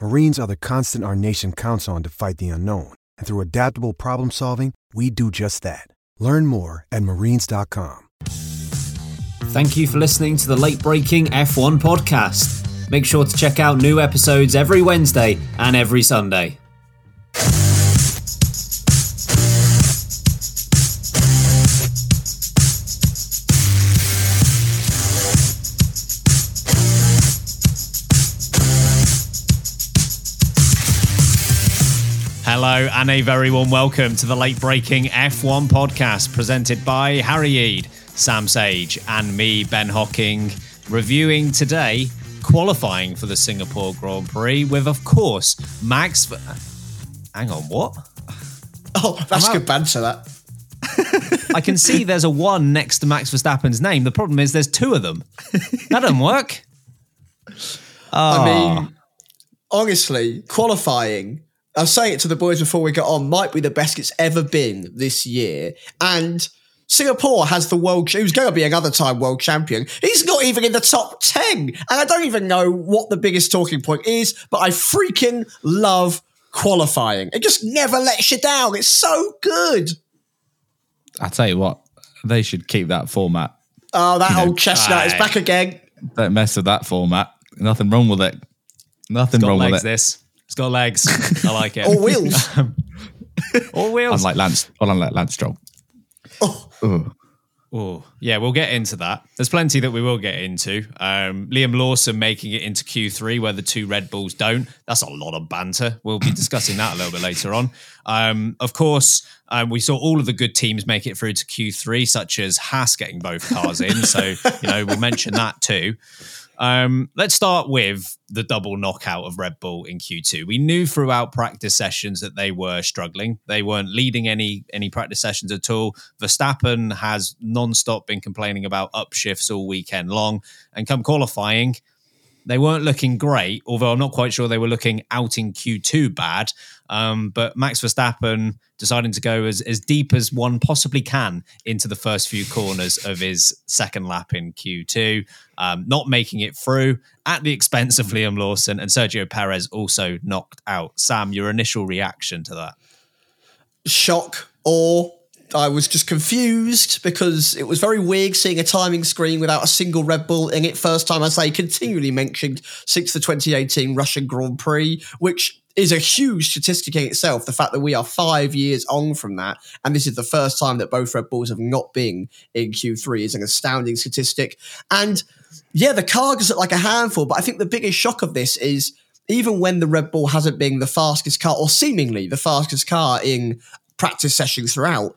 Marines are the constant our nation counts on to fight the unknown. And through adaptable problem solving, we do just that. Learn more at marines.com. Thank you for listening to the late braking F1 podcast. Make sure to check out new episodes every Wednesday and every Sunday. Hello, and a very warm welcome to the late braking F1 podcast presented by Harry Eade, Sam Sage, and me, Ben Hocking, reviewing today qualifying for the Singapore Grand Prix with, of course, Max. Ver- Hang on, what? Oh, that's good banter, that. I can see there's a one next to Max Verstappen's name. The problem is there's two of them. That doesn't work. I mean, ah. honestly, qualifying, I was saying it to the boys before we got on, might be the best it's ever been this year. And Singapore has the world, who's going to be another time world champion. He's not even in the top 10. And I don't even know what the biggest talking point is, but I freaking love qualifying. It just never lets you down. It's so good. I tell you what, they should keep that format. Oh, that You know, old chestnut is back again. Don't mess with that format. Nothing wrong with it. Nothing Got wrong legs, with it. this. It's got legs. I like it. Or wheels. All wheels. Unlike Lance, well, unlike Lance Stroll. Ugh. Oh, yeah, we'll get into that. There's plenty that we will get into. Um, Liam Lawson making it into Q3 where the two Red Bulls don't. That's a lot of banter. We'll be discussing that a little bit later on. Um, of course, um, we saw all of the good teams make it through to Q3, such as Haas getting both cars in. So, you know, we'll mention that too. Um, let's start with the double knockout of Red Bull in Q2. We knew throughout practice sessions that they were struggling. They weren't leading any any practice sessions at all. Verstappen has non-stop been complaining about upshifts all weekend long, and come qualifying, they weren't looking great. Although I'm not quite sure they were looking out in Q2 bad. Um, but Max Verstappen deciding to go as, as deep as one possibly can into the first few corners of his second lap in Q2, um, not making it through at the expense of Liam Lawson and Sergio Perez also knocked out. Sam, your initial reaction to that? shock or I was just confused because it was very weird seeing a timing screen without a single Red Bull in it. First time I say continually mentioned since the 2018 Russian Grand Prix, which is a huge statistic in itself. The fact that we are five years on from that, and this is the first time that both Red Bulls have not been in Q3 is an astounding statistic. And yeah, the car look like a handful, but I think the biggest shock of this is even when the Red Bull hasn't been the fastest car, or seemingly the fastest car in practice sessions throughout,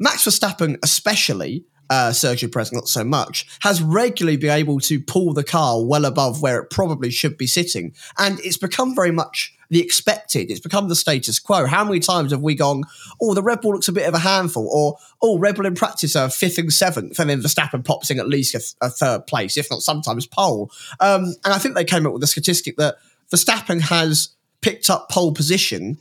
Max Verstappen, especially, uh, Sergio Perez not so much, has regularly been able to pull the car well above where it probably should be sitting. And it's become very much the expected. It's become the status quo. How many times have we gone, oh, the Red Bull looks a bit of a handful, or oh, Red Bull in practice are fifth and seventh, and then Verstappen pops in at least a, th- a third place, if not sometimes pole. Um, and I think they came up with a statistic that Verstappen has picked up pole position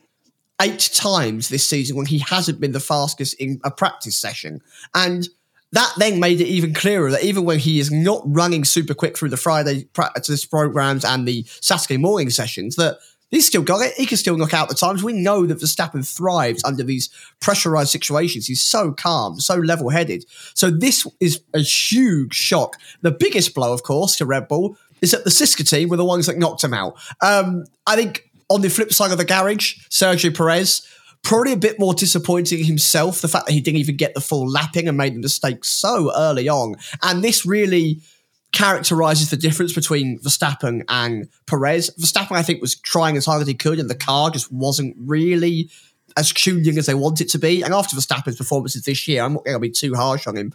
eight times this season when he hasn't been the fastest in a practice session. And that then made it even clearer that even when he is not running super quick through the Friday practice programs and the Saturday morning sessions, that he's still got it. He can still knock out the times. We know that Verstappen thrives under these pressurized situations. He's so calm, so level headed. So this is a huge shock. The biggest blow, of course, to Red Bull is that the Siska team were the ones that knocked him out. Um, I think on the flip side of the garage, Sergio Perez Probably a bit more disappointing himself, the fact that he didn't even get the full lapping and made the mistake so early on. And this really characterizes the difference between Verstappen and Perez. Verstappen, I think, was trying as hard as he could, and the car just wasn't really as tuned as they want it to be. And after Verstappen's performances this year, I'm not going to be too harsh on him.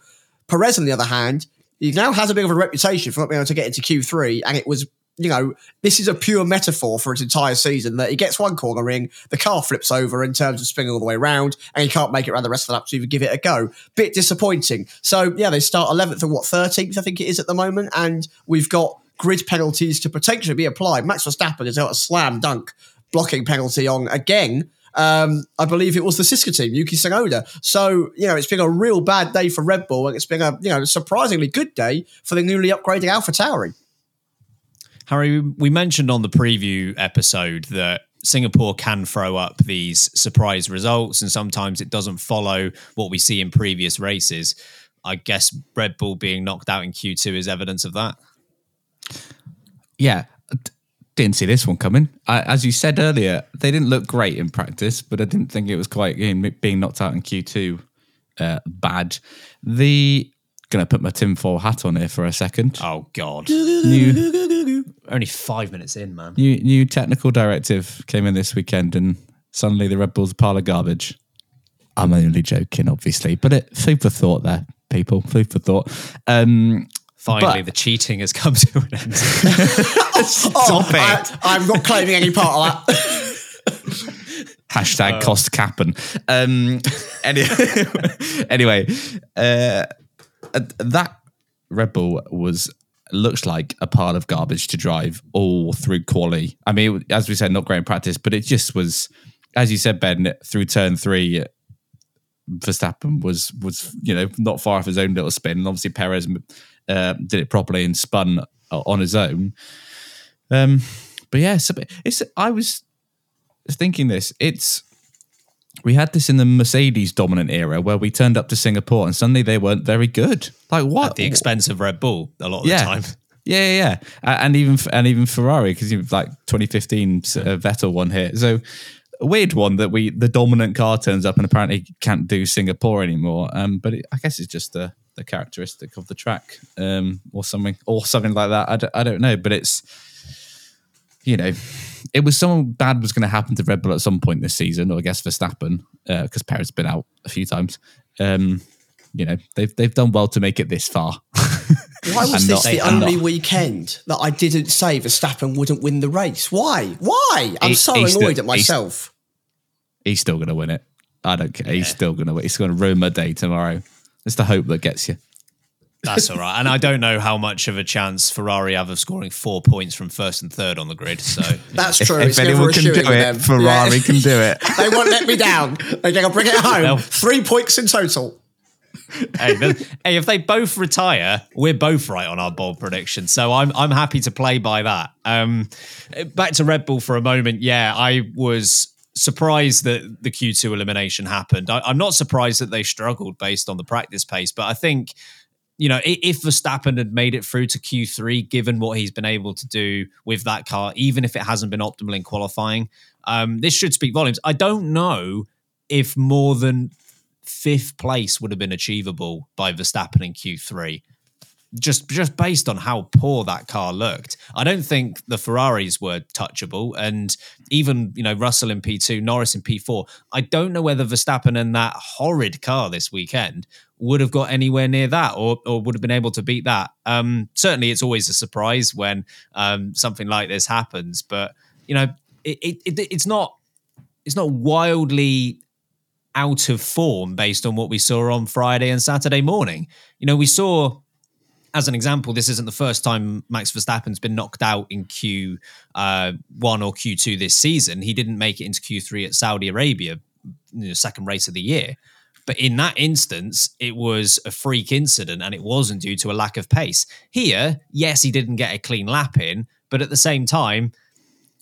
Perez, on the other hand, he now has a bit of a reputation for not being able to get into Q3, and it was you know, this is a pure metaphor for its entire season that he gets one corner ring, the car flips over in terms of spinning all the way around, and he can't make it around the rest of the lap to even give it a go. Bit disappointing. So, yeah, they start 11th and what, 13th, I think it is at the moment, and we've got grid penalties to potentially be applied. Max Verstappen has got a slam dunk blocking penalty on again. Um, I believe it was the Siska team, Yuki Tsunoda. So, you know, it's been a real bad day for Red Bull, and it's been a, you know, surprisingly good day for the newly upgraded Alpha Tauri. Harry, we mentioned on the preview episode that Singapore can throw up these surprise results, and sometimes it doesn't follow what we see in previous races. I guess Red Bull being knocked out in Q2 is evidence of that. Yeah, didn't see this one coming. I, as you said earlier, they didn't look great in practice, but I didn't think it was quite being knocked out in Q2 uh, bad. The gonna put my tinfoil hat on here for a second. Oh God! New, Only five minutes in, man. new new technical directive came in this weekend, and suddenly the Red Bulls a pile of garbage. I'm only joking, obviously, but it food for thought there, people. Food for thought. Um, Finally, But- the cheating has come to an end. Oh, I, I'm not claiming any part of that. Hashtag cost capping. Um, any, anyway, uh, uh, that Red Bull was looks like a pile of garbage to drive all through quali. I mean, as we said, not great in practice, but it just was, as you said, Ben, through turn three, Verstappen was was you know not far off his own little spin, and obviously Perez uh, did it properly and spun uh, on his own. Um, but yeah, so it's I was thinking this. It's we had this in the Mercedes dominant era where we turned up to Singapore and suddenly they weren't very good. Like what? At the expense of Red Bull a lot of yeah. the time. Yeah, yeah, yeah. And even and even Ferrari because you like 2015 uh, Vettel one here. So a weird one that we the dominant car turns up and apparently can't do Singapore anymore. Um, but it, I guess it's just the the characteristic of the track, um, or something, or something like that. I I don't know, but it's you know, it was something bad was going to happen to Red Bull at some point this season, or I guess Verstappen, because uh, Perez has been out a few times. Um, you know, they've they've done well to make it this far. Why was this not- the only not- weekend that I didn't say Verstappen wouldn't win the race? Why? Why? I'm He- so he's annoyed still- at he's- myself. He's still going to win it. I don't care. He's still going to win. He's going to ruin my day tomorrow. It's the hope that gets you. That's all right. And I don't know how much of a chance Ferrari have of scoring four points from first and third on the grid. So That's true. if it's anyone can do it, them. Ferrari Yeah. can do it. they won't let me down. They're going to bring it home. No. Three points in total. hey, the- hey, if they both retire, we're both right on our bold prediction. So I'm I'm happy to play by that. Um, back to Red Bull for a moment. Yeah, I was surprised that the Q2 elimination happened. I, I'm not surprised that they struggled based on the practice pace, but I think you know, if Verstappen had made it through to Q3, given what he's been able to do with that car, even if it hasn't been optimal in qualifying, um, this should speak volumes. I don't know if more than fifth place would have been achievable by Verstappen in Q3. Just just based on how poor that car looked. I don't think the Ferraris were touchable. And even, you know, Russell in P2, Norris in P4. I don't know whether Verstappen and that horrid car this weekend would have got anywhere near that or, or would have been able to beat that. Um, certainly it's always a surprise when um, something like this happens. But, you know, it, it, it, it's not it's not wildly out of form based on what we saw on Friday and Saturday morning. You know, we saw, as an example, this isn't the first time Max Verstappen's been knocked out in Q uh, one or Q two this season. He didn't make it into Q three at Saudi Arabia, know, second race of the year. But in that instance, it was a freak incident and it wasn't due to a lack of pace. Here, yes, he didn't get a clean lap in, but at the same time,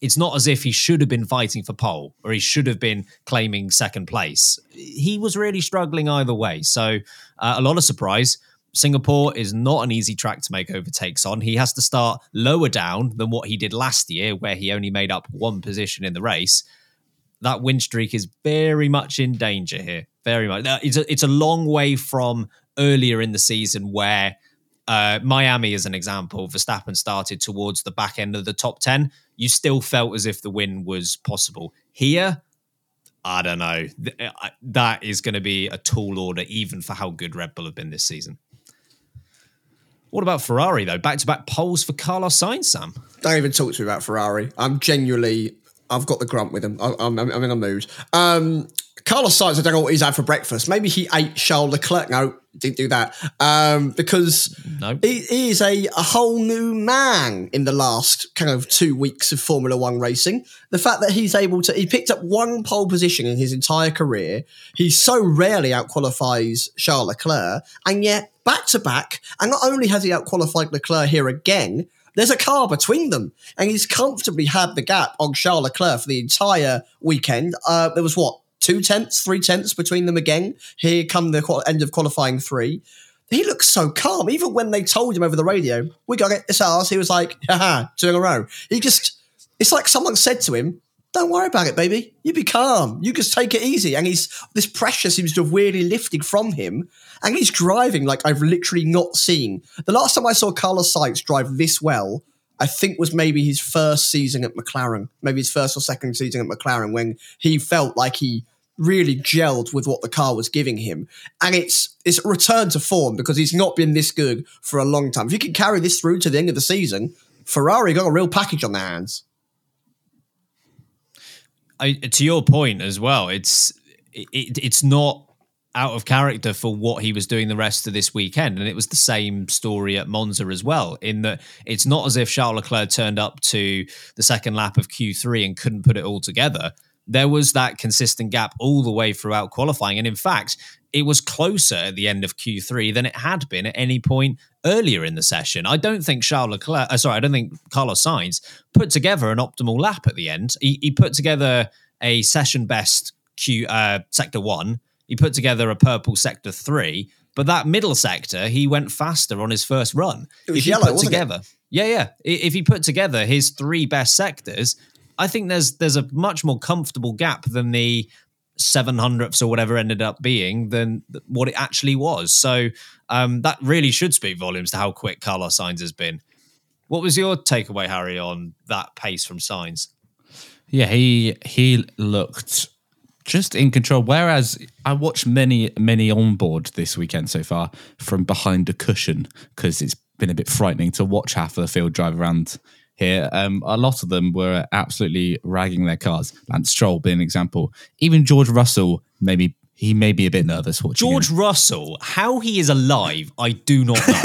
it's not as if he should have been fighting for pole or he should have been claiming second place. He was really struggling either way. So, uh, a lot of surprise. Singapore is not an easy track to make overtakes on. He has to start lower down than what he did last year, where he only made up one position in the race. That win streak is very much in danger here. Very much. It's a, it's a long way from earlier in the season where uh, Miami, as an example, Verstappen started towards the back end of the top 10. You still felt as if the win was possible. Here, I don't know. Uh, that is going to be a tall order, even for how good Red Bull have been this season. What about Ferrari, though? Back to back poles for Carlos Sainz, Sam. Don't even talk to me about Ferrari. I'm genuinely, I've got the grunt with him. I, I'm, I'm in a mood. Um, Carlos Sainz, I don't know what he's had for breakfast. Maybe he ate Charles Leclerc. No, didn't do that. Um, because no. he, he is a, a whole new man in the last kind of two weeks of Formula One racing. The fact that he's able to, he picked up one pole position in his entire career. He so rarely outqualifies Charles Leclerc, and yet back to back, and not only has he outqualified Leclerc here again, there's a car between them, and he's comfortably had the gap on Charles Leclerc for the entire weekend. Uh, there was what two tenths, three tenths between them again. Here come the end of qualifying three. He looks so calm. Even when they told him over the radio, we got it, it's ours, he was like, haha, two in a row. He just, it's like someone said to him, don't worry about it, baby. You be calm. You just take it easy. And he's, this pressure seems to have weirdly lifted from him. And he's driving like I've literally not seen. The last time I saw Carlos Sainz drive this well I think was maybe his first season at McLaren, maybe his first or second season at McLaren, when he felt like he really gelled with what the car was giving him. And it's it's a return to form because he's not been this good for a long time. If you can carry this through to the end of the season, Ferrari got a real package on their hands. I, to your point as well, it's it, it's not out of character for what he was doing the rest of this weekend. And it was the same story at Monza as well, in that it's not as if Charles Leclerc turned up to the second lap of Q3 and couldn't put it all together there was that consistent gap all the way throughout qualifying. And in fact, it was closer at the end of Q3 than it had been at any point earlier in the session. I don't think Charles Leclerc, uh, sorry, I don't think Carlos Sainz put together an optimal lap at the end. He, he put together a session best Q uh, sector one. He put together a purple sector three, but that middle sector he went faster on his first run. It was if yellow, put together, it? yeah, yeah. If he put together his three best sectors, I think there's there's a much more comfortable gap than the 700ths or whatever ended up being than what it actually was. So um, that really should speak volumes to how quick Carlos Sainz has been. What was your takeaway, Harry, on that pace from Sainz? Yeah, he he looked just in control. Whereas I watched many many on board this weekend so far from behind a cushion because it's been a bit frightening to watch half of the field drive around here. Um, a lot of them were absolutely ragging their cars. Lance Stroll being an example. Even George Russell, maybe he may be a bit nervous watching. George him. Russell, how he is alive, I do not know.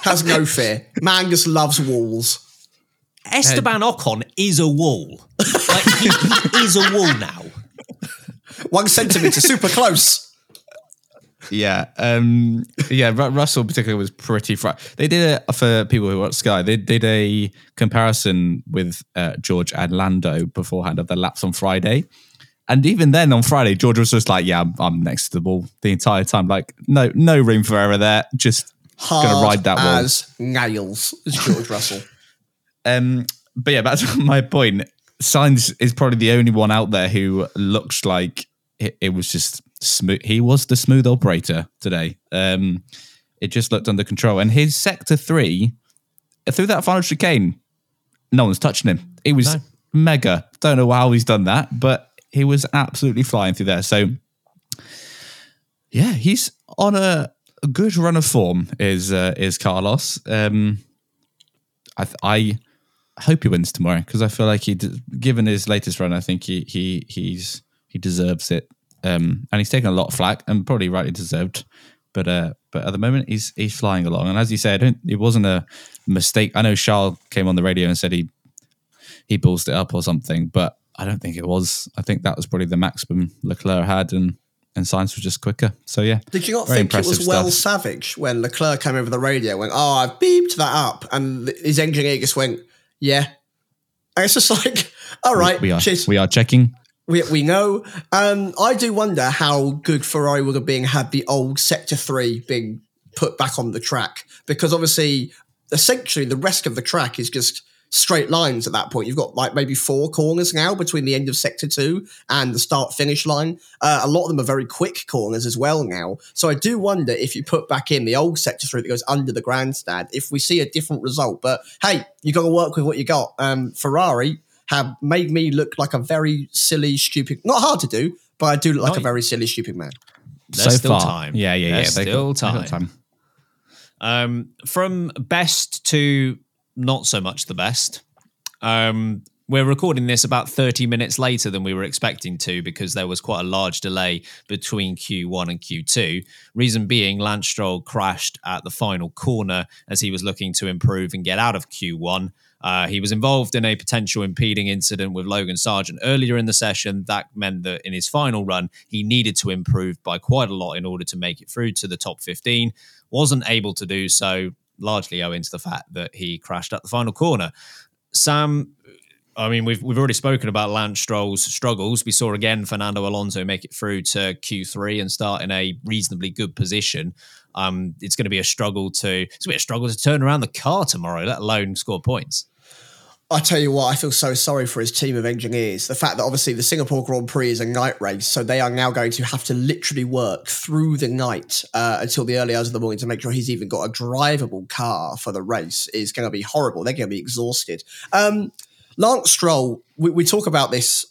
Has no fear. Man just loves walls. Esteban Ocon is a wall. Like he, he is a wall now. One centimeter, super close. Yeah, um, yeah. Russell, particularly, was pretty. Fr- they did it for people who watch Sky. They did a comparison with uh, George and Lando beforehand of the laps on Friday, and even then on Friday, George was just like, "Yeah, I'm, I'm next to the ball the entire time. Like, no, no room for error there. Just Hard gonna ride that wall as nails." As George Russell. Um, but yeah, that's my point. Sainz is probably the only one out there who looks like it, it was just smooth. He was the smooth operator today. Um, it just looked under control. And his sector three, through that final chicane, no one's touching him. He was no. mega. Don't know how he's done that, but he was absolutely flying through there. So, yeah, he's on a, a good run of form. Is uh, is Carlos? Um, I, I hope he wins tomorrow because I feel like he, given his latest run, I think he he he's he deserves it. Um, and he's taken a lot of flack and probably rightly deserved. But uh, but at the moment he's he's flying along. And as you said, it wasn't a mistake. I know Charles came on the radio and said he he bullsed it up or something, but I don't think it was. I think that was probably the maximum Leclerc had, and and Sainz was just quicker. So yeah, Did you not think it was well savage when Leclerc came over the radio went, Oh, I've beeped that up and his engineer just went, Yeah. And it's just like, all right, We are cheers. we are checking. We, we know. Um, I do wonder how good Ferrari would have been had the old Sector 3 been put back on the track. Because obviously, essentially, the rest of the track is just straight lines at that point. You've got like maybe four corners now between the end of Sector 2 and the start finish line. Uh, a lot of them are very quick corners as well now. So I do wonder if you put back in the old Sector 3 that goes under the grandstand, if we see a different result. But hey, you've got to work with what you got. Um, Ferrari have made me look like a very silly, stupid. Not hard to do, but I do look like Not- a very silly, stupid man. There's so still far, time. Yeah, yeah, yeah. There's They've still got- they've got time. Um, from best to not so much the best. Um, we're recording this about 30 minutes later than we were expecting to because there was quite a large delay between Q1 and Q2. Reason being, Lance Stroll crashed at the final corner as he was looking to improve and get out of Q1. Uh, he was involved in a potential impeding incident with Logan Sargeant earlier in the session. That meant that in his final run, he needed to improve by quite a lot in order to make it through to the top 15. Wasn't able to do so, largely owing to the fact that he crashed at the final corner. Sam, I mean, we've we've already spoken about Lance Stroll's struggles. We saw again Fernando Alonso make it through to Q3 and start in a reasonably good position. Um, it's going to be a struggle to it's going to be a struggle to turn around the car tomorrow, let alone score points. I tell you what, I feel so sorry for his team of engineers. The fact that obviously the Singapore Grand Prix is a night race, so they are now going to have to literally work through the night uh, until the early hours of the morning to make sure he's even got a drivable car for the race. Is going to be horrible. They're going to be exhausted. Um, Lance Stroll, we, we talk about this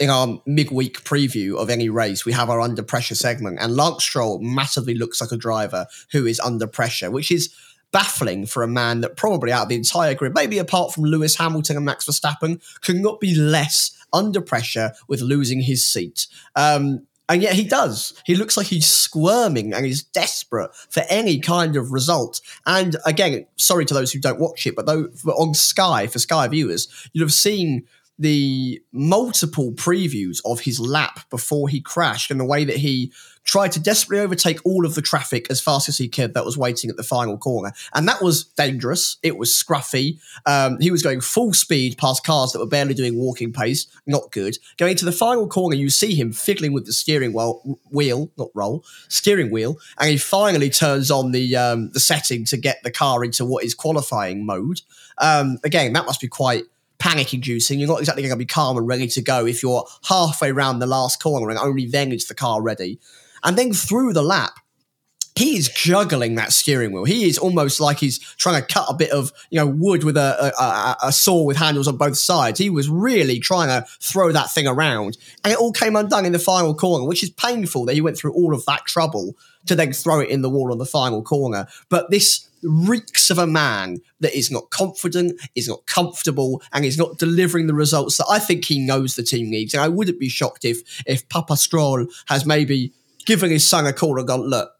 in our midweek preview of any race, we have our under pressure segment, and Lance Stroll massively looks like a driver who is under pressure, which is baffling for a man that probably out of the entire grid, maybe apart from Lewis Hamilton and Max Verstappen, could not be less under pressure with losing his seat. Um, and yet he does. He looks like he's squirming and he's desperate for any kind of result. And again, sorry to those who don't watch it, but though on Sky for Sky viewers, you'd have seen the multiple previews of his lap before he crashed and the way that he tried to desperately overtake all of the traffic as fast as he could that was waiting at the final corner. And that was dangerous. It was scruffy. Um, he was going full speed past cars that were barely doing walking pace. Not good. Going to the final corner, you see him fiddling with the steering wheel, wheel, not roll, steering wheel, and he finally turns on the um, the setting to get the car into what is qualifying mode. Um, again, that must be quite panic inducing. You're not exactly going to be calm and ready to go if you're halfway round the last corner and only then is the car ready. And then through the lap, he is juggling that steering wheel. He is almost like he's trying to cut a bit of you know wood with a, a, a, a saw with handles on both sides. He was really trying to throw that thing around, and it all came undone in the final corner, which is painful that he went through all of that trouble to then throw it in the wall on the final corner. But this reeks of a man that is not confident, is not comfortable, and is not delivering the results that I think he knows the team needs. And I wouldn't be shocked if if Papa Stroll has maybe given his son a call and gone, look,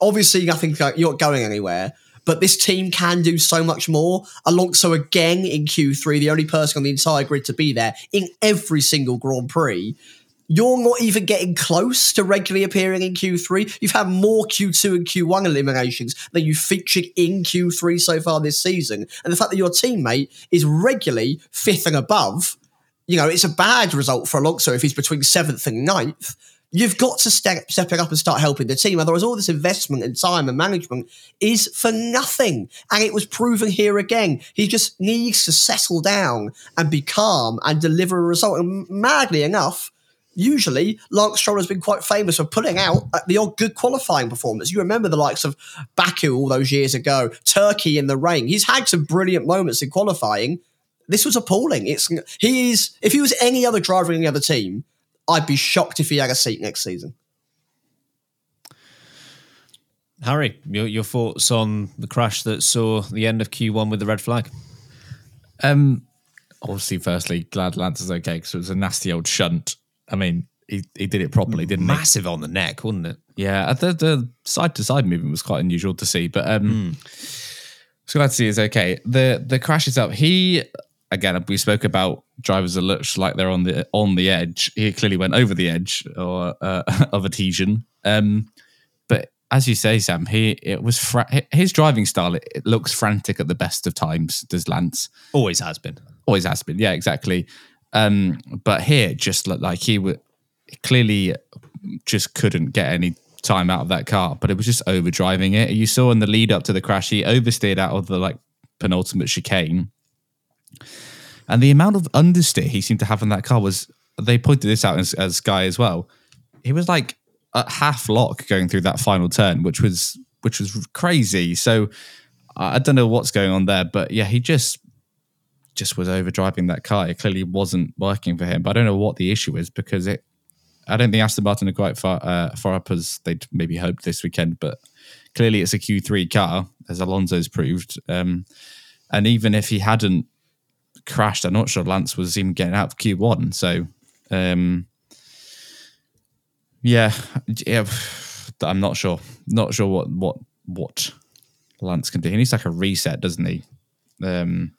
obviously nothing you're not going anywhere. But this team can do so much more. Alonso again in Q3, the only person on the entire grid to be there in every single Grand Prix. You're not even getting close to regularly appearing in Q3. You've had more Q2 and Q1 eliminations than you featured in Q3 so far this season. And the fact that your teammate is regularly fifth and above, you know, it's a bad result for Alonso if he's between seventh and ninth. You've got to step, step it up and start helping the team. Otherwise, all this investment and time and management is for nothing. And it was proven here again. He just needs to settle down and be calm and deliver a result. And madly enough, usually Lance Stroll has been quite famous for putting out the odd good qualifying performance. You remember the likes of Baku all those years ago, Turkey in the rain. He's had some brilliant moments in qualifying. This was appalling. It's he is if he was any other driver in any other team, I'd be shocked if he had a seat next season. Harry, your, your thoughts on the crash that saw the end of Q1 with the red flag? Um, obviously, firstly, glad Lance is okay because it was a nasty old shunt. I mean, he, he did it properly, didn't he? Massive on the neck, wasn't it? Yeah, uh, the the side to side movement was quite unusual to see, but um, so glad to see he's okay. The the crash itself, he again, we spoke about drivers that looks like they're on the on the edge. He clearly went over the edge or uh, of adhesion. Um, but as you say, Sam, he it was fra- his driving style. It, it looks frantic at the best of times. Does Lance Always has been. always has been? Yeah, exactly. Um, but here, just looked like he would clearly just couldn't get any time out of that car. But it was just over driving it. You saw in the lead up to the crash, he oversteered out of the like penultimate chicane and the amount of understeer he seemed to have in that car was, they pointed this out as, as Sky as well. He was like at half lock going through that final turn, which was which was crazy. So I don't know what's going on there, but yeah, he just just was over driving that car. It clearly wasn't working for him. But I don't know what the issue is because it. I don't think Aston Martin are quite far uh, far up as they'd maybe hoped this weekend, but clearly it's a Q3 car, as Alonso's proved. Um, and even if he hadn't crashed. I'm not sure Lance was even getting out of Q1. So, um, yeah, yeah, I'm not sure. Not sure what what what Lance can do. He needs like a reset, doesn't he? Um,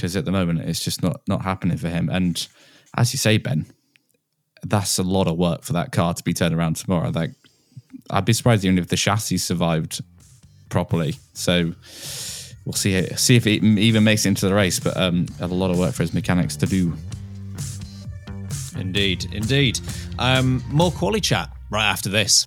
because at the moment it's just not not happening for him. And as you say, Ben, that's a lot of work for that car to be turned around tomorrow. Like, I'd be surprised even if the chassis survived properly. So we'll see it, see if it even makes it into the race. But um, a lot of work for his mechanics to do. Indeed, indeed. Um, more quality chat right after this.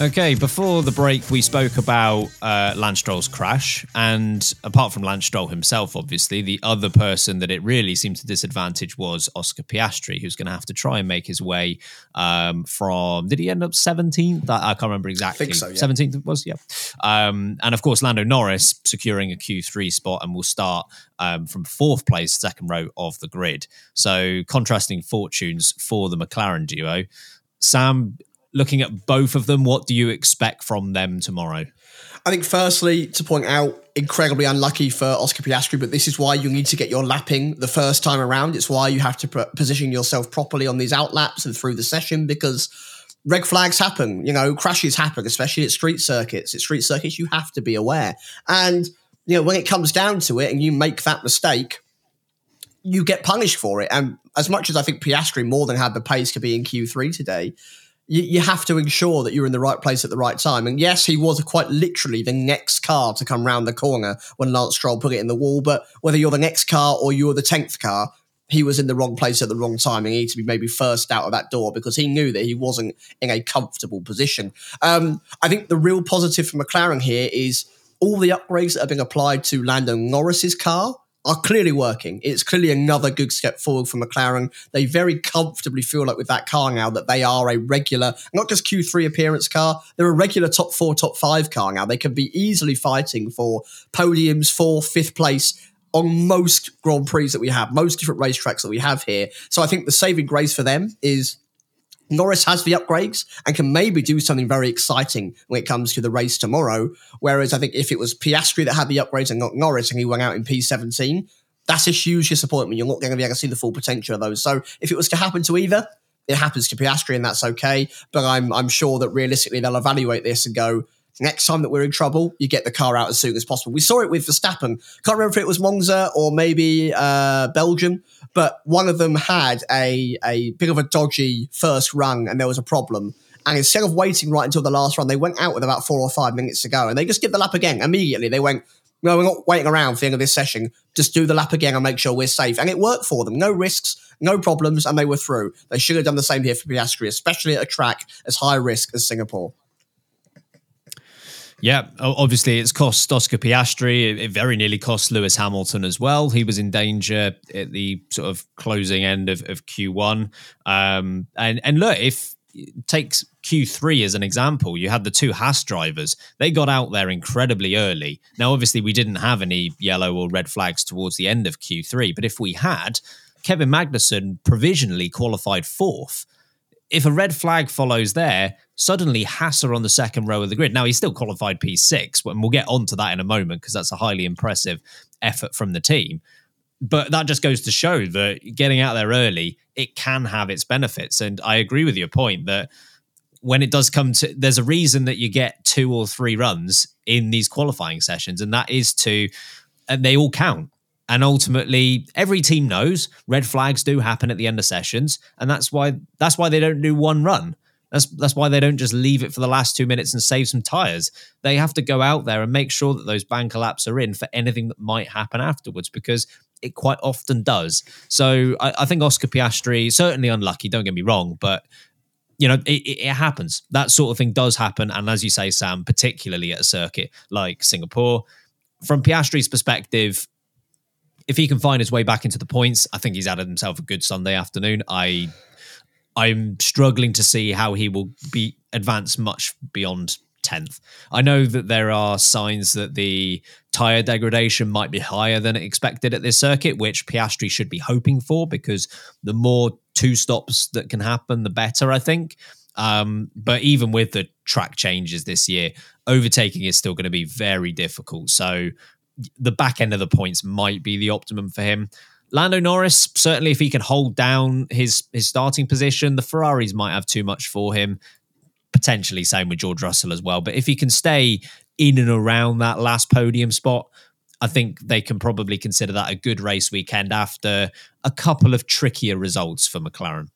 Okay, before the break, we spoke about uh, Lance Stroll's crash, and apart from Lance Stroll himself, obviously, the other person that it really seemed to disadvantage was Oscar Piastri, who's going to have to try and make his way um, from. Did he end up seventeenth? I can't remember exactly. Think so, yeah. Seventeenth was yeah, um, and of course Lando Norris securing a Q three spot and will start um, from fourth place, second row of the grid. So contrasting fortunes for the McLaren duo. Sam, looking at both of them, what do you expect from them tomorrow? I think, firstly, to point out, incredibly unlucky for Oscar Piastri, but this is why you need to get your lapping the first time around. It's why you have to pr- position yourself properly on these outlaps and through the session because red flags happen, you know, crashes happen, especially at street circuits. At street circuits, you have to be aware. And, you know, when it comes down to it and you make that mistake, you get punished for it. And as much as I think Piastri more than had the pace to be in Q3 today, you, you have to ensure that you're in the right place at the right time. And yes, he was quite literally the next car to come round the corner when Lance Stroll put it in the wall. But whether you're the next car or you're the 10th car, he was in the wrong place at the wrong time and he needed to be maybe first out of that door because he knew that he wasn't in a comfortable position. Um, I think the real positive for McLaren here is all the upgrades that are being applied to Lando Norris's car are clearly working. It's clearly another good step forward for McLaren. They very comfortably feel like with that car now that they are a regular, not just Q3 appearance car, they're a regular top four, top five car now. They can be easily fighting for podiums, fourth, fifth place on most Grand Prix that we have, most different racetracks that we have here. So I think the saving grace for them is Norris has the upgrades and can maybe do something very exciting when it comes to the race tomorrow. Whereas I think if it was Piastri that had the upgrades and not Norris and he went out in P17, that's a huge disappointment. You're not going to be able to see the full potential of those. So if it was to happen to either, it happens to Piastri and that's okay. But I'm I'm sure that realistically they'll evaluate this and go, next time that we're in trouble, you get the car out as soon as possible. We saw it with Verstappen. Can't remember if it was Monza or maybe uh, Belgium, but one of them had a, a bit of a dodgy first run and there was a problem. And instead of waiting right until the last run, they went out with about four or five minutes to go and they just did the lap again immediately. They went, no, we're not waiting around for the end of this session. Just do the lap again and make sure we're safe. And it worked for them. No risks, no problems, and they were through. They should have done the same here for Piastri, especially at a track as high risk as Singapore. Yeah, obviously it's cost Oscar Piastri. It very nearly cost Lewis Hamilton as well. He was in danger at the sort of closing end of, of Q1. Um, and and look, if takes Q3 as an example, you had the two Haas drivers. They got out there incredibly early. Now, obviously, we didn't have any yellow or red flags towards the end of Q3, but if we had, Kevin Magnussen provisionally qualified fourth if a red flag follows there, suddenly Haas are on the second row of the grid. Now he's still qualified P6, and we'll get onto that in a moment because that's a highly impressive effort from the team. But that just goes to show that getting out there early, it can have its benefits. And I agree with your point that when it does come to, there's a reason that you get two or three runs in these qualifying sessions, and that is to, and they all count. And ultimately, every team knows red flags do happen at the end of sessions, and that's why that's why they don't do one run. That's that's why they don't just leave it for the last two minutes and save some tires. They have to go out there and make sure that those bank laps are in for anything that might happen afterwards, because it quite often does. So I, I think Oscar Piastri certainly unlucky. Don't get me wrong, but you know it, it, happens. That sort of thing does happen, and as you say, Sam, particularly at a circuit like Singapore. From Piastri's perspective, if he can find his way back into the points, I think he's added himself a good Sunday afternoon. I I'm struggling to see how he will be advanced much beyond 10th. I know that there are signs that the tire degradation might be higher than expected at this circuit, which Piastri should be hoping for because the more two stops that can happen, the better, I think. Um, but even with the track changes this year, overtaking is still going to be very difficult. So the back end of the points might be the optimum for him. Lando Norris, certainly if he can hold down his his starting position, the Ferraris might have too much for him. Potentially same with George Russell as well. But if he can stay in and around that last podium spot, I think they can probably consider that a good race weekend after a couple of trickier results for McLaren.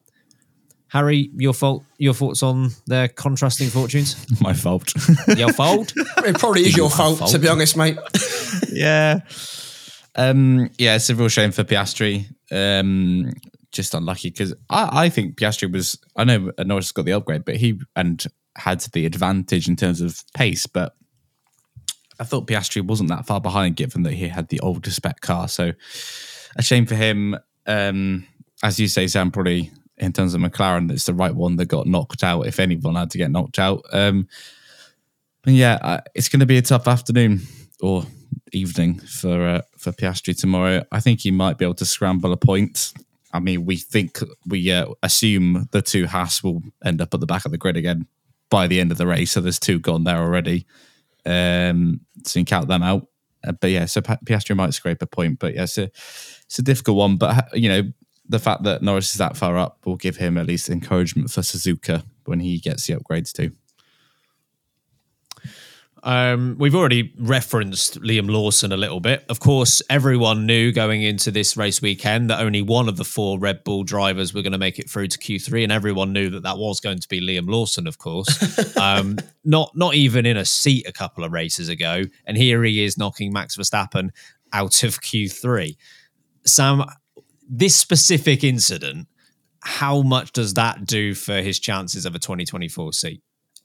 Harry, your fault. Your thoughts on their contrasting fortunes? My fault. Your fault. it probably is your fault, fault, to be honest, mate. Yeah, um, yeah. It's a real shame for Piastri. Um, just unlucky because I, I think Piastri was. I know Norris got the upgrade, but he and had the advantage in terms of pace, but. I thought Piastri wasn't that far behind, given that he had the older spec car. So, a shame for him. Um, as you say, Sam, probably in terms of McLaren, it's the right one that got knocked out. If anyone had to get knocked out, um, yeah, it's going to be a tough afternoon or evening for uh, for Piastri tomorrow. I think he might be able to scramble a point. I mean, we think we uh, assume the two Haas will end up at the back of the grid again by the end of the race. So there's two gone there already. Um, so you can count them out. Uh, but yeah, so Piastri might scrape a point. But yeah, it's a, it's a difficult one. But you know, the fact that Norris is that far up will give him at least encouragement for Suzuka when he gets the upgrades too. Um, we've already referenced Liam Lawson a little bit. Of course, everyone knew going into this race weekend that only one of the four Red Bull drivers were going to make it through to Q3, and everyone knew that that was going to be Liam Lawson, of course. um, not not even in a seat a couple of races ago, and here he is knocking Max Verstappen out of Q3. Sam, this specific incident, how much does that do for his chances of a 2024 seat?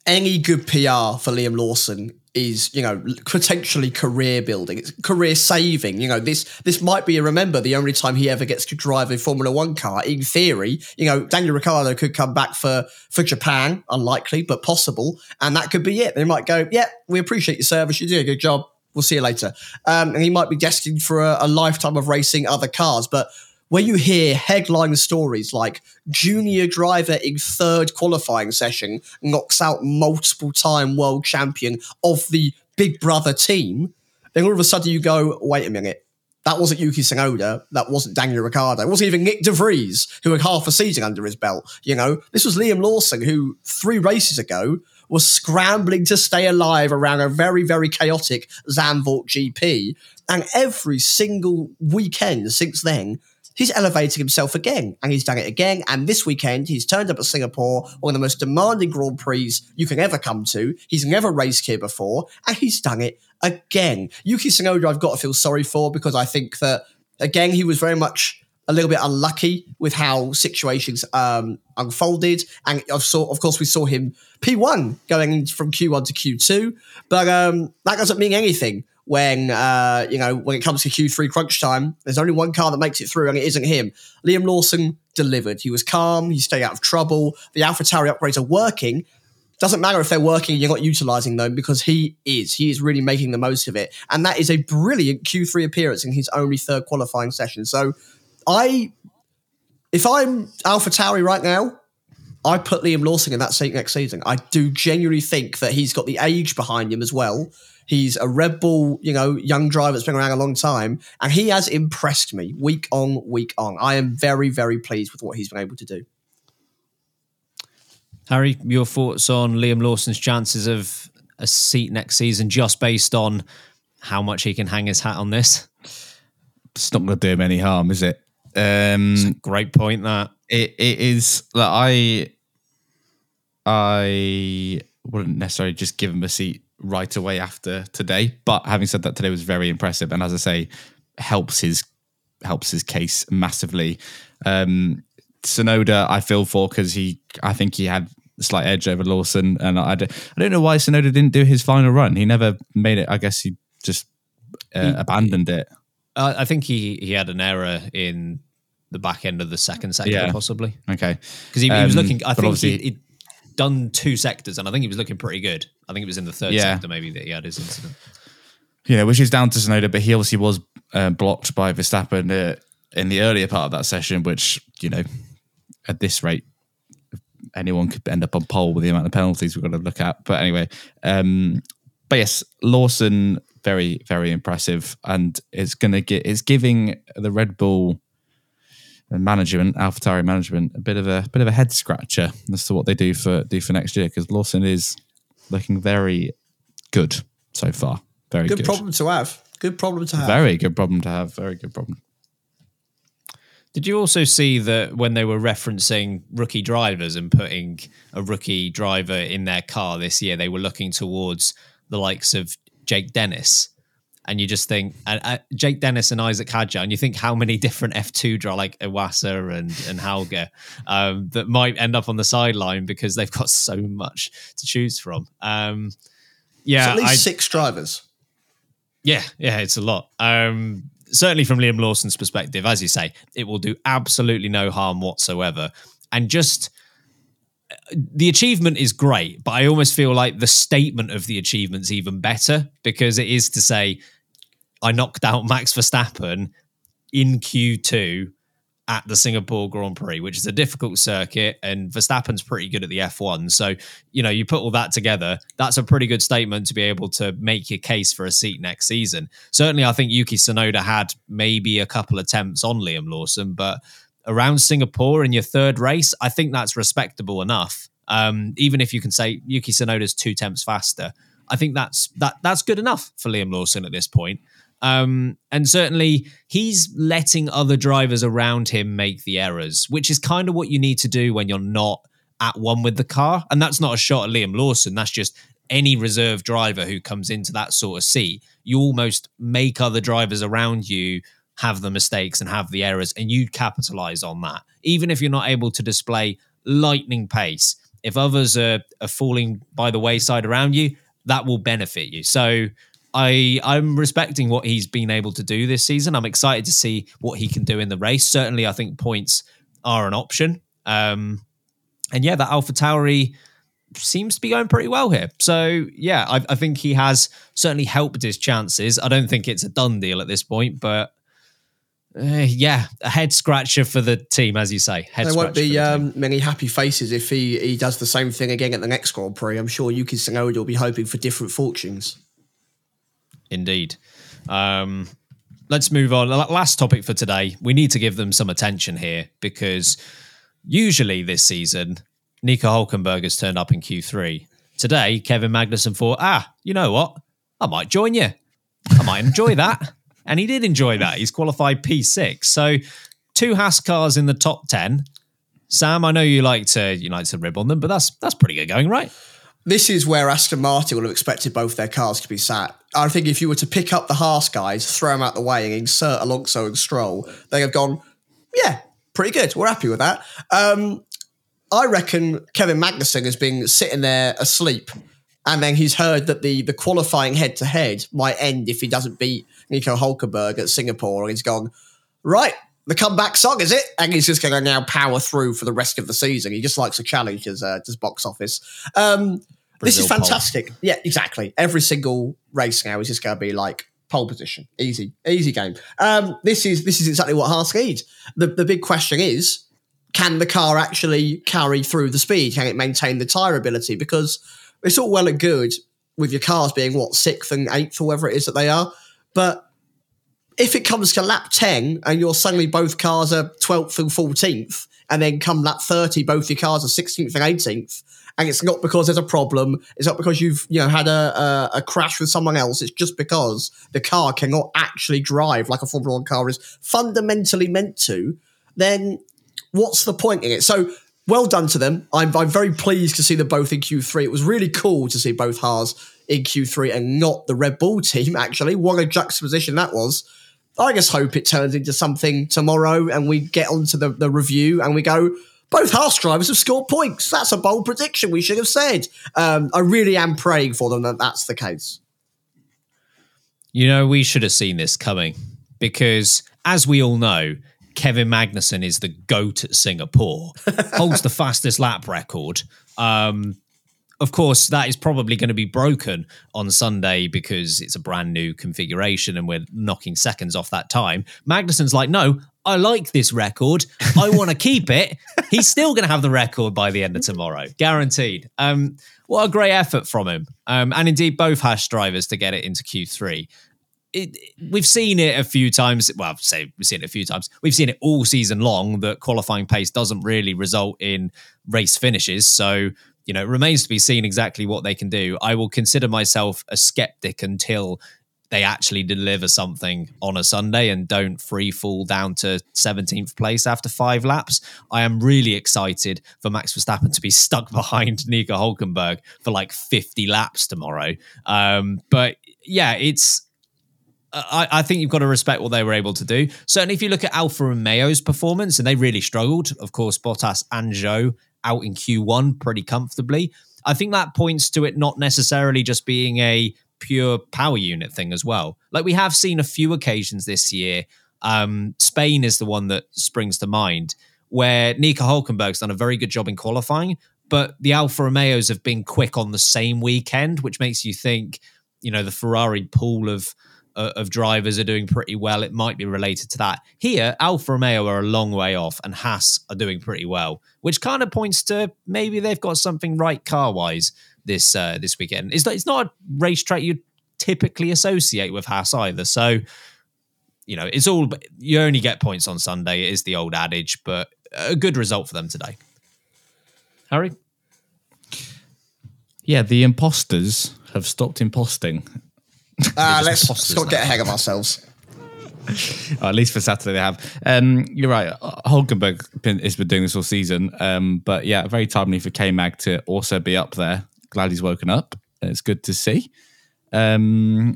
Any good PR for Liam Lawson is, you know, potentially career building, it's career saving. You know, this this might be, remember, the only time he ever gets to drive a Formula One car. In theory, you know, Daniel Ricciardo could come back for for Japan, unlikely but possible, and that could be it. They might go, yeah, we appreciate your service, you do a good job. We'll see you later. Um, and he might be destined for a, a lifetime of racing other cars, but where you hear headline stories like junior driver in third qualifying session knocks out multiple time world champion of the Big Brother team, then all of a sudden you go, wait a minute. That wasn't Yuki Tsunoda. That wasn't Daniel Ricciardo. It wasn't even Nyck De Vries, who had half a season under his belt. You know, this was Liam Lawson, who three races ago was scrambling to stay alive around a very, very chaotic Zandvoort GP. And every single weekend since then, he's elevating himself again and he's done it again. And this weekend, he's turned up at Singapore, one of the most demanding Grand Prix you can ever come to. He's never raced here before and he's done it again. Yuki Tsunoda, I've got to feel sorry for because I think that, again, he was very much a little bit unlucky with how situations um, unfolded. And of, saw, of course, we saw him P1 going from Q1 to Q2, but um, that doesn't mean anything when uh, you know when it comes to Q3 crunch time. There's only one car that makes it through, and it isn't him. Liam Lawson delivered. He was calm. He stayed out of trouble. The AlphaTauri upgrades are working. Doesn't matter if they're working, you're not utilizing them because he is. He is really making the most of it, and that is a brilliant Q3 appearance in his only third qualifying session. So, I, if I'm AlphaTauri right now, I put Liam Lawson in that seat next season. I do genuinely think that he's got the age behind him as well He's a Red Bull, you know, young driver that's been around a long time, and he has impressed me week on week on. I am very, very pleased with what he's been able to do. Harry, your thoughts on Liam Lawson's chances of a seat next season, just based on how much he can hang his hat on this? It's not going to do him any harm, is it? Um, great point. That it, it is. Like I, I wouldn't necessarily just give him a seat right away after today. But having said that, today was very impressive, and as I say, helps his helps his case massively. Um, Tsunoda, I feel for because he, I think he had a slight edge over Lawson, and I, I don't know why Tsunoda didn't do his final run. He never made it. I guess he just uh, he, abandoned it. Uh, I think he he had an error in the back end of the second sector, yeah. possibly. Okay, because he, he, was um, looking. I think he, he done two sectors, and I think he was looking pretty good. I think it was in the third yeah. sector maybe that he had his incident. Yeah, which is down to Tsunoda, but he obviously was uh, blocked by Verstappen uh, in the earlier part of that session, which you know, at this rate, anyone could end up on pole with the amount of penalties we've got to look at. But anyway, um, but yes, Lawson very very impressive, and it's gonna get it's giving the Red Bull management, AlphaTauri management, a bit of a bit of a head scratcher as to what they do for do for next year because Lawson is looking very good so far. Very good, good problem to have. Good problem to have. Very good problem to have. Very good problem. Did you also see that when they were referencing rookie drivers and putting a rookie driver in their car this year, they were looking towards the likes of Jake Dennis and you just think uh, uh, Jake Dennis and Isaac Hadjar, and you think how many different F2 draw like Iwasa and and Hauger um, that might end up on the sideline because they've got so much to choose from. Um, yeah, so at least I, six drivers. Yeah, yeah, it's a lot. Um, certainly from Liam Lawson's perspective, as you say, it will do absolutely no harm whatsoever, and just the achievement is great, but I almost feel like the statement of the achievement's even better because it is to say I knocked out Max Verstappen in Q2 at the Singapore Grand Prix, which is a difficult circuit, and Verstappen's pretty good at the F1. So, you know, you put all that together, that's a pretty good statement to be able to make your case for a seat next season. Certainly, I think Yuki Tsunoda had maybe a couple attempts on Liam Lawson, but around Singapore in your third race, I think that's respectable enough. Um, even if you can say Yuki Tsunoda's two temps faster, I think that's that that's good enough for Liam Lawson at this point. Um, and certainly he's letting other drivers around him make the errors, which is kind of what you need to do when you're not at one with the car. And that's not a shot at Liam Lawson. That's just any reserve driver who comes into that sort of seat. You almost make other drivers around you have the mistakes and have the errors, and you capitalize on that. Even if you're not able to display lightning pace if others are, are falling by the wayside around you, that will benefit you. So I I'm respecting what he's been able to do this season. I'm excited to see what he can do in the race. Certainly, I think points are an option. Um, and yeah, that Alpha Tauri seems to be going pretty well here. So yeah, I, I think he has certainly helped his chances. I don't think it's a done deal at this point, but uh, yeah, a head scratcher for the team, as you say. Head there won't be the um, many happy faces if he, he does the same thing again at the next Grand Prix. I'm sure Yuki Tsunoda will be hoping for different fortunes. Indeed. Um, let's move on. Last topic for today. We need to give them some attention here because usually this season, Nico Hulkenberg has turned up in Q3. Today, Kevin Magnussen thought, ah, you know what? I might join you. I might enjoy that. And he did enjoy that. He's qualified P6. So two Haas cars in the top 10. Sam, I know you like to you like to rib on them, but that's that's pretty good going, right? This is where Aston Martin would have expected both their cars to be sat. I think if you were to pick up the Haas guys, throw them out the way, and insert Alonso and Stroll, they have gone, yeah, pretty good. We're happy with that. Um, I reckon Kevin Magnussen has been sitting there asleep, and then he's heard that the the qualifying head to head might end if he doesn't beat Nico Hulkenberg at Singapore, and he's gone right. The comeback song is it, and he's just going to now power through for the rest of the season. He just likes a challenge as uh, as box office. Um, this is Brazil pole. fantastic. Yeah, exactly. Every single race now is just going to be like pole position, easy, easy game. Um, this is this is exactly what Haas need. The the big question is can the car actually carry through the speed? Can it maintain the tyre ability? Because it's all well and good with your cars being what sixth and eighth or whatever it is that they are, but if it comes to lap 10 and you're suddenly both cars are 12th and 14th, and then come lap 30, both your cars are 16th and 18th, and it's not because there's a problem, it's not because you've you know had a, a, a crash with someone else, it's just because the car cannot actually drive like a Formula One car is fundamentally meant to, then what's the point in it? So well done to them. I'm, I'm very pleased to see them both in Q3. It was really cool to see both Haas in Q3 and not the Red Bull team, actually. What a juxtaposition that was. I just hope it turns into something tomorrow and we get onto the, the review and we go, both Haas drivers have scored points. That's a bold prediction. We should have said. Um, I really am praying for them that that's the case. You know, we should have seen this coming because, as we all know, Kevin Magnussen is the GOAT at Singapore, holds the fastest lap record. Um, of course, that is probably going to be broken on Sunday because it's a brand new configuration and we're knocking seconds off that time. Magnussen's like, no, I like this record. I want to keep it. He's still going to have the record by the end of tomorrow, guaranteed. Um, what a great effort from him. Um, and indeed, both Haas drivers to get it into Q3 it, we've seen it a few times. Well, I've say we've seen it a few times. We've seen it all season long that qualifying pace doesn't really result in race finishes. So, you know, it remains to be seen exactly what they can do. I will consider myself a skeptic until they actually deliver something on a Sunday and don't free fall down to 17th place after five laps. I am really excited for Max Verstappen to be stuck behind Nico Hulkenberg for like 50 laps tomorrow. Um, but yeah, it's I, I, think you've got to respect what they were able to do. Certainly, if you look at Alfa Romeo's performance, and they really struggled. Of course, Bottas and Zhou out in Q1 pretty comfortably. I think that points to it not necessarily just being a pure power unit thing as well. Like we have seen a few occasions this year. Um, Spain is the one that springs to mind where Nico Hulkenberg's done a very good job in qualifying, but the Alfa Romeos have been quick on the same weekend, which makes you think, you know, the Ferrari pool of of drivers are doing pretty well. It might be related to that. Here, Alfa Romeo are a long way off, and Haas are doing pretty well, which kind of points to maybe they've got something right car wise this uh, this weekend. It's not, it's not a racetrack you typically associate with Haas either. So, you know, it's all you only get points on Sunday. It is the old adage, but a good result for them today. Harry. Yeah, the imposters have stopped imposting. Uh, let's, let's not get ahead of ourselves. at least for Saturday they have. Um, you're right. Hulkenberg been, has been doing this all season, um, but yeah, very timely for K Mag to also be up there. Glad he's woken up. It's good to see. Um,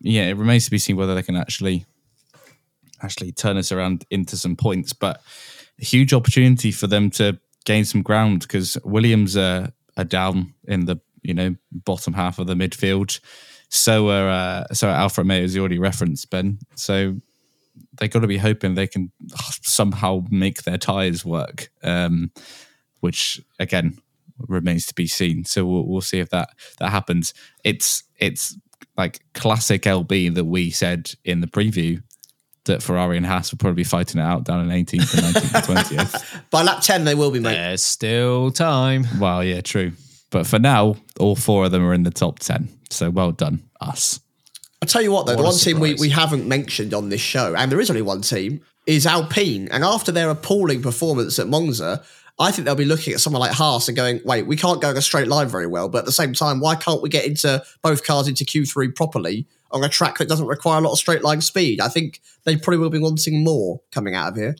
yeah, it remains to be seen whether they can actually actually turn us around into some points, but a huge opportunity for them to gain some ground because Williams are, are down in the you know bottom half of the midfield. So are uh, so are Alfa Romeo, as you already referenced, Ben. So they got to be hoping they can somehow make their tires work, um, which again remains to be seen. So we'll, we'll see if that that happens. It's it's like classic LB that we said in the preview that Ferrari and Haas will probably be fighting it out down in 18th and 19th and 20th. By lap 10, they will be, mate. There's still time. Well, yeah, true. But for now, all four of them are in the top 10. So well done, us. I'll tell you what, though, What the a one team we, we haven't mentioned on this show, and there is only one team, is Alpine. And after their appalling performance at Monza, I think they'll be looking at someone like Haas and going, wait, we can't go in a straight line very well. But at the same time, why can't we get into both cars into Q3 properly on a track that doesn't require a lot of straight line speed? I think they probably will be wanting more coming out of here.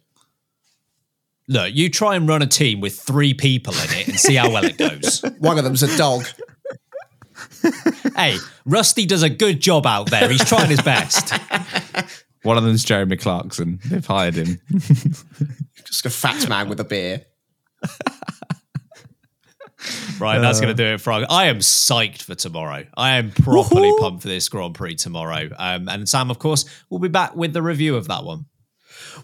Look, you try and run a team with three people in it and see how well it goes. One of them's a dog. hey, Rusty does a good job out there. He's trying his best. One of them's Jeremy Clarkson. They've hired him. Just a fat man with a beer. Right, that's going to do it for. I am psyched for tomorrow. I am properly pumped for this Grand Prix tomorrow. Um, and Sam, of course, will be back with the review of that one.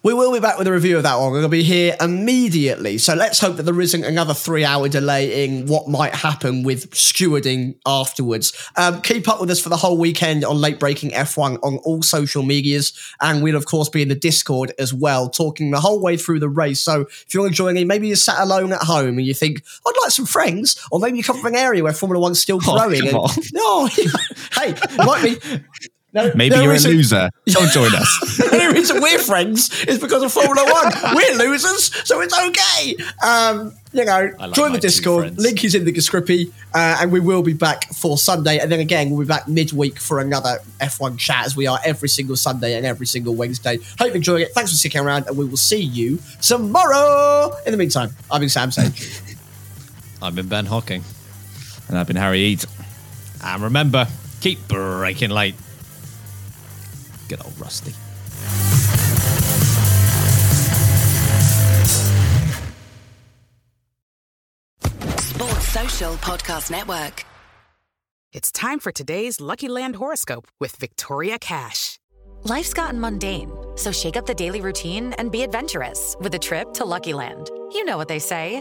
We will be back with a review of that one. We're going to be here immediately. So let's hope that there isn't another three hour delay in what might happen with stewarding afterwards. Um, keep up with us for the whole weekend on Late Braking F1 on all social medias. And we'll, of course, be in the Discord as well, talking the whole way through the race. So if you're enjoying it, maybe you're sat alone at home and you think, I'd like some friends. Or maybe you come from an area where Formula One's still Oh, growing. come and, no, hey, might be. No, Maybe you're a loser. Don't join us. the only reason we're friends is because of Formula One. We're losers, so it's okay. Um, you know, like join the Discord. Link is in the description, uh, and we will be back for Sunday. And then again, we'll be back midweek for another F1 chat, as we are every single Sunday and every single Wednesday. Hope you're enjoying it. Thanks for sticking around, and we will see you tomorrow. In the meantime, I've been Sam Sage. I've been Ben Hocking. And I've been Harry Eat. And remember, keep braking late. Good old Rusty. Sports Social Podcast Network. It's time for today's Lucky Land horoscope with Victoria Cash. Life's gotten mundane, so shake up the daily routine and be adventurous with a trip to Lucky Land. You know what they say